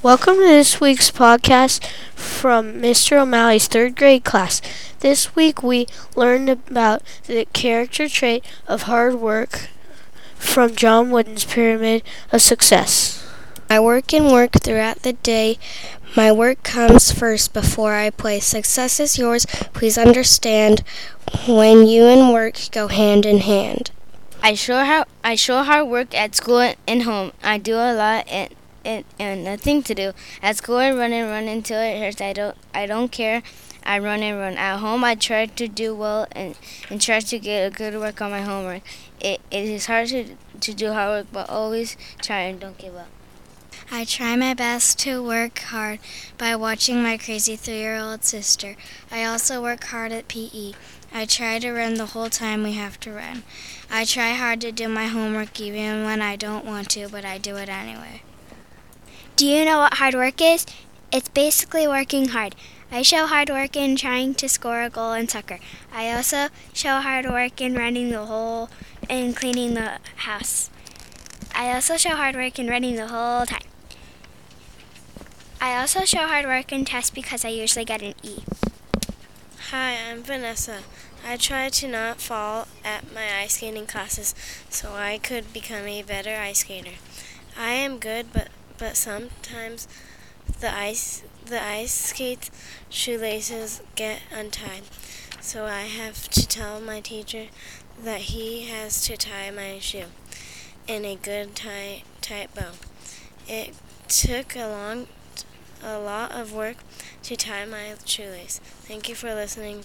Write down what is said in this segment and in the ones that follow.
Welcome to this week's podcast from Mr. O'Malley's third grade class. This week we learned about the character trait of hard work from John Wooden's Pyramid of Success. I work and work throughout the day. My work comes first before I play. Success is yours. Please understand when you and work go hand in hand. I show how I show hard work at school and home. I do a lot and and, and nothing to do. At school I run and run until it hurts. I don't I don't care. I run and run. At home I try to do well and, and try to get a good work on my homework. It it is hard to to do hard work but always try and don't give up. I try my best to work hard by watching my crazy three year old sister. I also work hard at PE. I try to run the whole time we have to run. I try hard to do my homework even when I don't want to, but I do it anyway. Do you know what hard work is? It's basically working hard. I show hard work in trying to score a goal in soccer. I also show hard work in running the whole and cleaning the house. I also show hard work in running the whole time. I also show hard work in tests because I usually get an E. Hi, I'm Vanessa. I try to not fall at my ice skating classes so I could become a better ice skater. I am good, but but sometimes the ice the ice skates shoelaces get untied. So I have to tell my teacher that he has to tie my shoe in a good tight tight bow. It took a long a lot of work to tie my shoelace. Thank you for listening.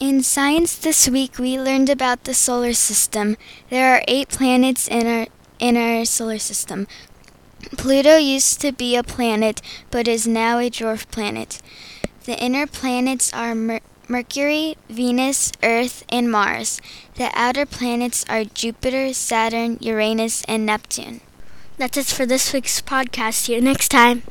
In science this week we learned about the solar system. There are 8 planets in our in our solar system. Pluto used to be a planet but is now a dwarf planet. The inner planets are Mer- Mercury, Venus, Earth, and Mars. The outer planets are Jupiter, Saturn, Uranus, and Neptune. That's it for this week's podcast. See you next time.